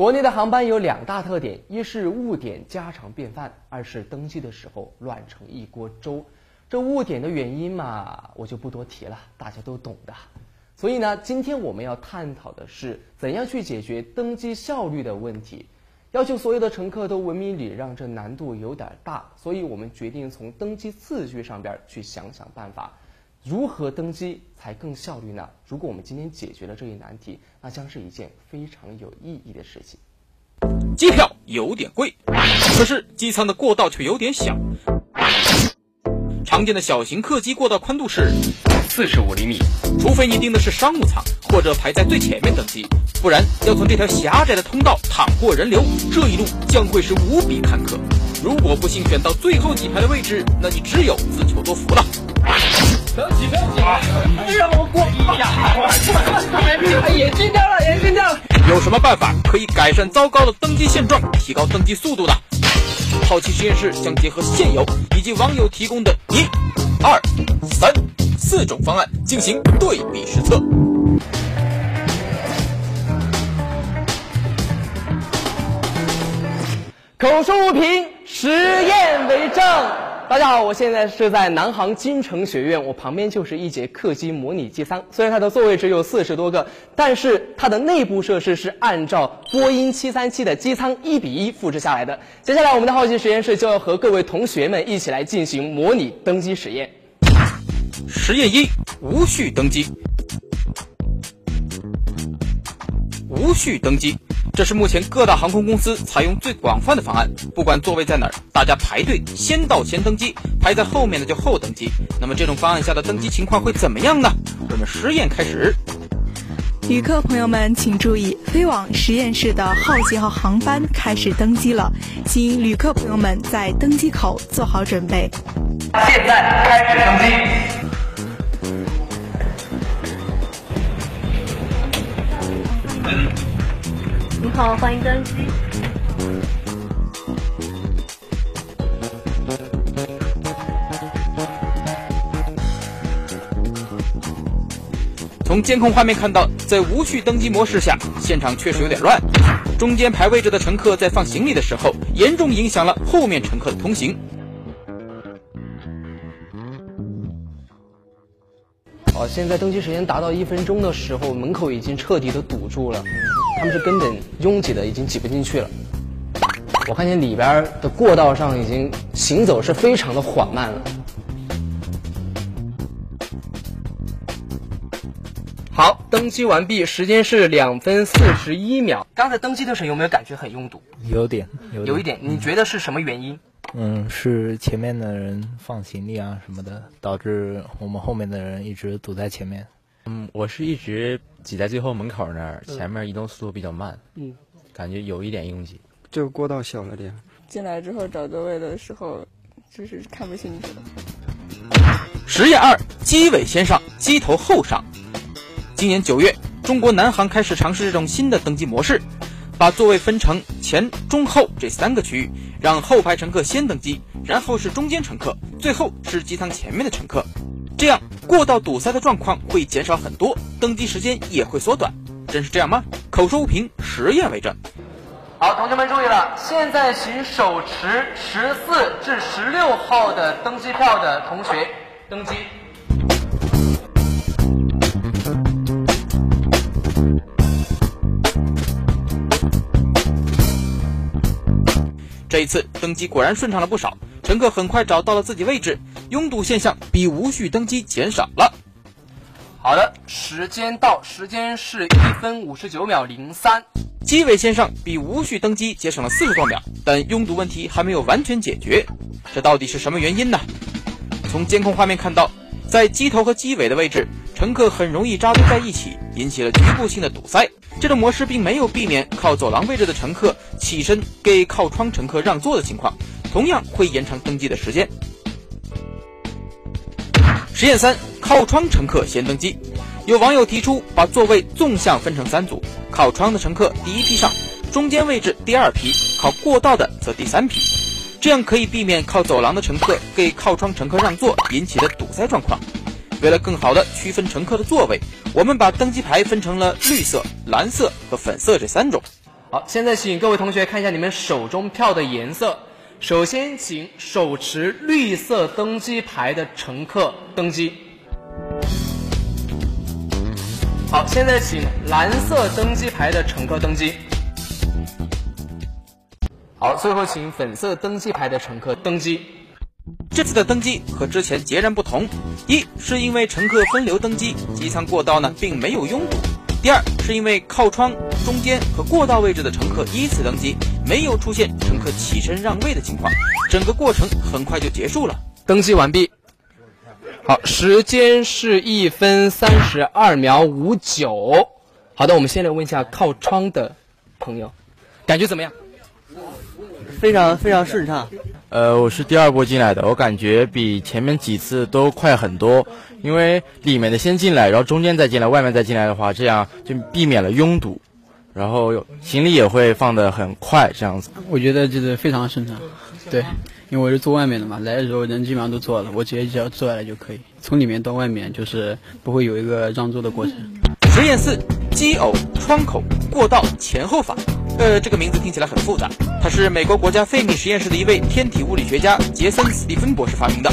国内的航班有两大特点：一是误点家常便饭，二是登机的时候乱成一锅粥。这误点的原因嘛，我就不多提了，大家都懂的。所以呢，今天我们要探讨的是怎样去解决登机效率的问题。要求所有的乘客都文明礼让，这难度有点大，所以我们决定从登机次序上边去想想办法。如何登机才更效率呢？如果我们今天解决了这一难题，那将是一件非常有意义的事情。机票有点贵，可是机舱的过道却有点小。常见的小型客机过道宽度是四十五厘米，除非你订的是商务舱或者排在最前面登机，不然要从这条狭窄的通道淌过人流，这一路将会是无比坎坷。如果不幸选到最后几排的位置，那你只有自求多福了。不要挤，不要挤！让我过！哎呀，眼睛掉了，眼睛掉了！有什么办法可以改善糟糕的登机现状，提高登机速度的？好奇实验室将结合现有以及网友提供的一、二、三、四种方案进行对比实测。口说无凭，实验为证。大家好，我现在是在南航金城学院，我旁边就是一节客机模拟机舱。虽然它的座位只有四十多个，但是它的内部设施是按照波音七三七的机舱一比一复制下来的。接下来，我们的好奇实验室就要和各位同学们一起来进行模拟登机实验。实验一：无序登机。无序登机。这是目前各大航空公司采用最广泛的方案。不管座位在哪儿，大家排队先到先登机，排在后面的就后登机。那么这种方案下的登机情况会怎么样呢？我们实验开始。旅客朋友们请注意，飞往实验室的好奇号航班开始登机了，请旅客朋友们在登机口做好准备。现在开始登机。好，欢迎登机。从监控画面看到，在无序登机模式下，现场确实有点乱。中间排位置的乘客在放行李的时候，严重影响了后面乘客的通行。哦，现在登机时间达到一分钟的时候，门口已经彻底的堵住了。他们是根本拥挤的，已经挤不进去了。我看见里边的过道上已经行走是非常的缓慢了。好，登机完毕，时间是两分四十一秒。刚才登机的时候有没有感觉很拥堵？有点，有有一点。你觉得是什么原因？嗯，是前面的人放行李啊什么的，导致我们后面的人一直堵在前面。嗯，我是一直挤在最后门口那儿，前面移动速度比较慢，嗯，感觉有一点拥挤。这个过道小了点。进来之后找座位的时候，就是看不清楚。实验二：机尾先上，机头后上。今年九月，中国南航开始尝试这种新的登机模式，把座位分成前、中、后这三个区域，让后排乘客先登机，然后是中间乘客，最后是机舱前面的乘客。这样过道堵塞的状况会减少很多，登机时间也会缩短。真是这样吗？口说无凭，实验为证。好，同学们注意了，现在请手持十四至十六号的登机票的同学登机。这一次登机果然顺畅了不少。乘客很快找到了自己位置，拥堵现象比无序登机减少了。好的，时间到，时间是一分五十九秒零三。机尾线上比无序登机节省了四十多秒，但拥堵问题还没有完全解决，这到底是什么原因呢？从监控画面看到，在机头和机尾的位置，乘客很容易扎堆在一起，引起了局部性的堵塞。这种模式并没有避免靠走廊位置的乘客起身给靠窗乘客让座的情况。同样会延长登机的时间。实验三：靠窗乘客先登机。有网友提出把座位纵向分成三组，靠窗的乘客第一批上，中间位置第二批，靠过道的则第三批。这样可以避免靠走廊的乘客给靠窗乘客让座引起的堵塞状况。为了更好的区分乘客的座位，我们把登机牌分成了绿色、蓝色和粉色这三种。好，现在请各位同学看一下你们手中票的颜色。首先，请手持绿色登机牌的乘客登机。好，现在请蓝色登机牌的乘客登机。好，最后请粉色登机牌的乘客登机。这次的登机和之前截然不同，一是因为乘客分流登机，机舱过道呢并没有拥堵；第二是因为靠窗、中间和过道位置的乘客依次登机，没有出现乘客起身让位的情况，整个过程很快就结束了。登机完毕。好，时间是一分三十二秒五九。好的，我们先来问一下靠窗的朋友，感觉怎么样？非常非常顺畅。呃，我是第二波进来的，我感觉比前面几次都快很多。因为里面的先进来，然后中间再进来，外面再进来的话，这样就避免了拥堵，然后行李也会放得很快，这样子。我觉得就是非常顺畅，对，因为我是坐外面的嘛，来的时候人基本上都坐了，我直接只要坐下来就可以。从里面到外面就是不会有一个让座的过程。实验四：机偶窗口过道前后法。呃，这个名字听起来很复杂。它是美国国家费米实验室的一位天体物理学家杰森·斯蒂芬博士发明的。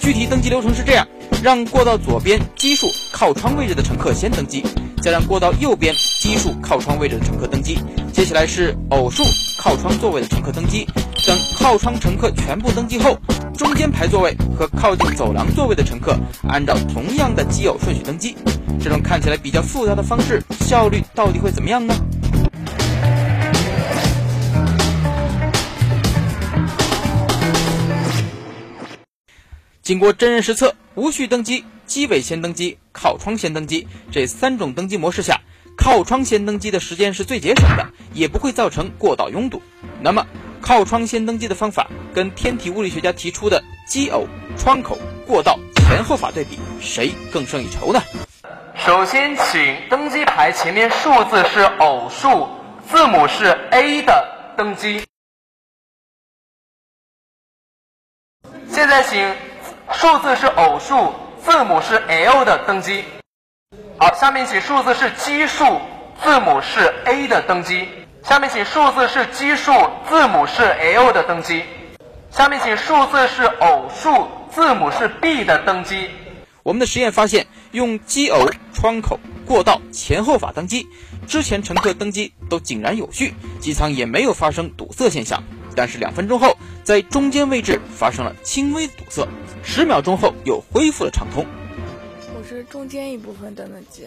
具体登机流程是这样：让过道左边奇数靠窗位置的乘客先登机，再让过道右边奇数靠窗位置的乘客登机。接下来是偶数靠窗座位的乘客登机。等靠窗乘客全部登机后，中间排座位和靠近走廊座位的乘客按照同样的奇偶顺序登机。这种看起来比较复杂的方式，效率到底会怎么样呢？经过真人实测，无序登机、机尾先登机、靠窗先登机这三种登机模式下，靠窗先登机的时间是最节省的，也不会造成过道拥堵。那么，靠窗先登机的方法跟天体物理学家提出的机偶、窗口、过道前后法对比，谁更胜一筹呢？首先，请登机牌前面数字是偶数、字母是 A 的登机。现在，请。数字是偶数，字母是 L 的登机。好，下面请数字是奇数，字母是 A 的登机。下面请数字是奇数，字母是 L 的登机。下面请数字是偶数，字母是 B 的登机。我们的实验发现，用奇偶、窗口、过道前后法登机，之前乘客登机都井然有序，机舱也没有发生堵塞现象。但是两分钟后，在中间位置发生了轻微堵塞，十秒钟后又恢复了畅通。我是中间一部分等等机。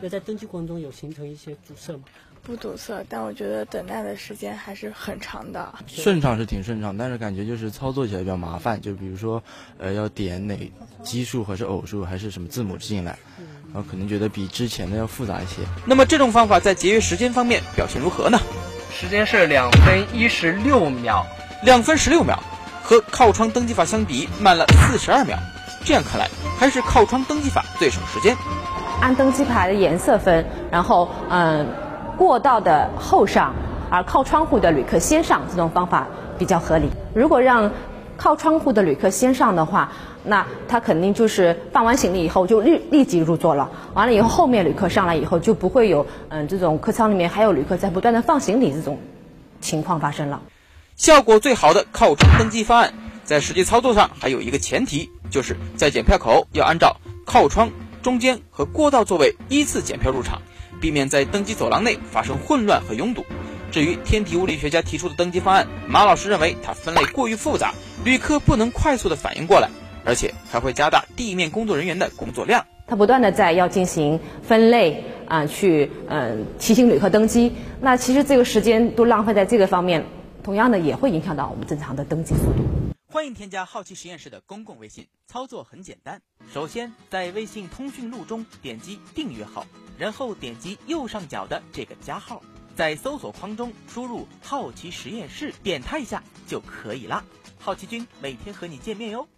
那在登机过程中有形成一些堵塞吗？不堵塞，但我觉得等待的时间还是很长的。顺畅是挺顺畅，但是感觉就是操作起来比较麻烦。就比如说，呃，要点哪奇数还是偶数还是什么字母进来，然后可能觉得比之前的要复杂一些。那么这种方法在节约时间方面表现如何呢？时间是两分一十六秒，两分十六秒，和靠窗登机法相比慢了四十二秒。这样看来，还是靠窗登机法最省时间。按登机牌的颜色分，然后嗯，过道的后上，而靠窗户的旅客先上，这种方法比较合理。如果让靠窗户的旅客先上的话，那他肯定就是放完行李以后就立立即入座了。完了以后，后面旅客上来以后就不会有嗯这种客舱里面还有旅客在不断的放行李这种情况发生了。效果最好的靠窗登机方案，在实际操作上还有一个前提，就是在检票口要按照靠窗、中间和过道座位依次检票入场，避免在登机走廊内发生混乱和拥堵。至于天体物理学家提出的登机方案，马老师认为它分类过于复杂，旅客不能快速的反应过来。而且还会加大地面工作人员的工作量。他不断的在要进行分类啊，去嗯提醒旅客登机。那其实这个时间都浪费在这个方面，同样的也会影响到我们正常的登记速度。欢迎添加好奇实验室的公共微信，操作很简单。首先在微信通讯录中点击订阅号，然后点击右上角的这个加号，在搜索框中输入好奇实验室，点它一下就可以啦。好奇君每天和你见面哟。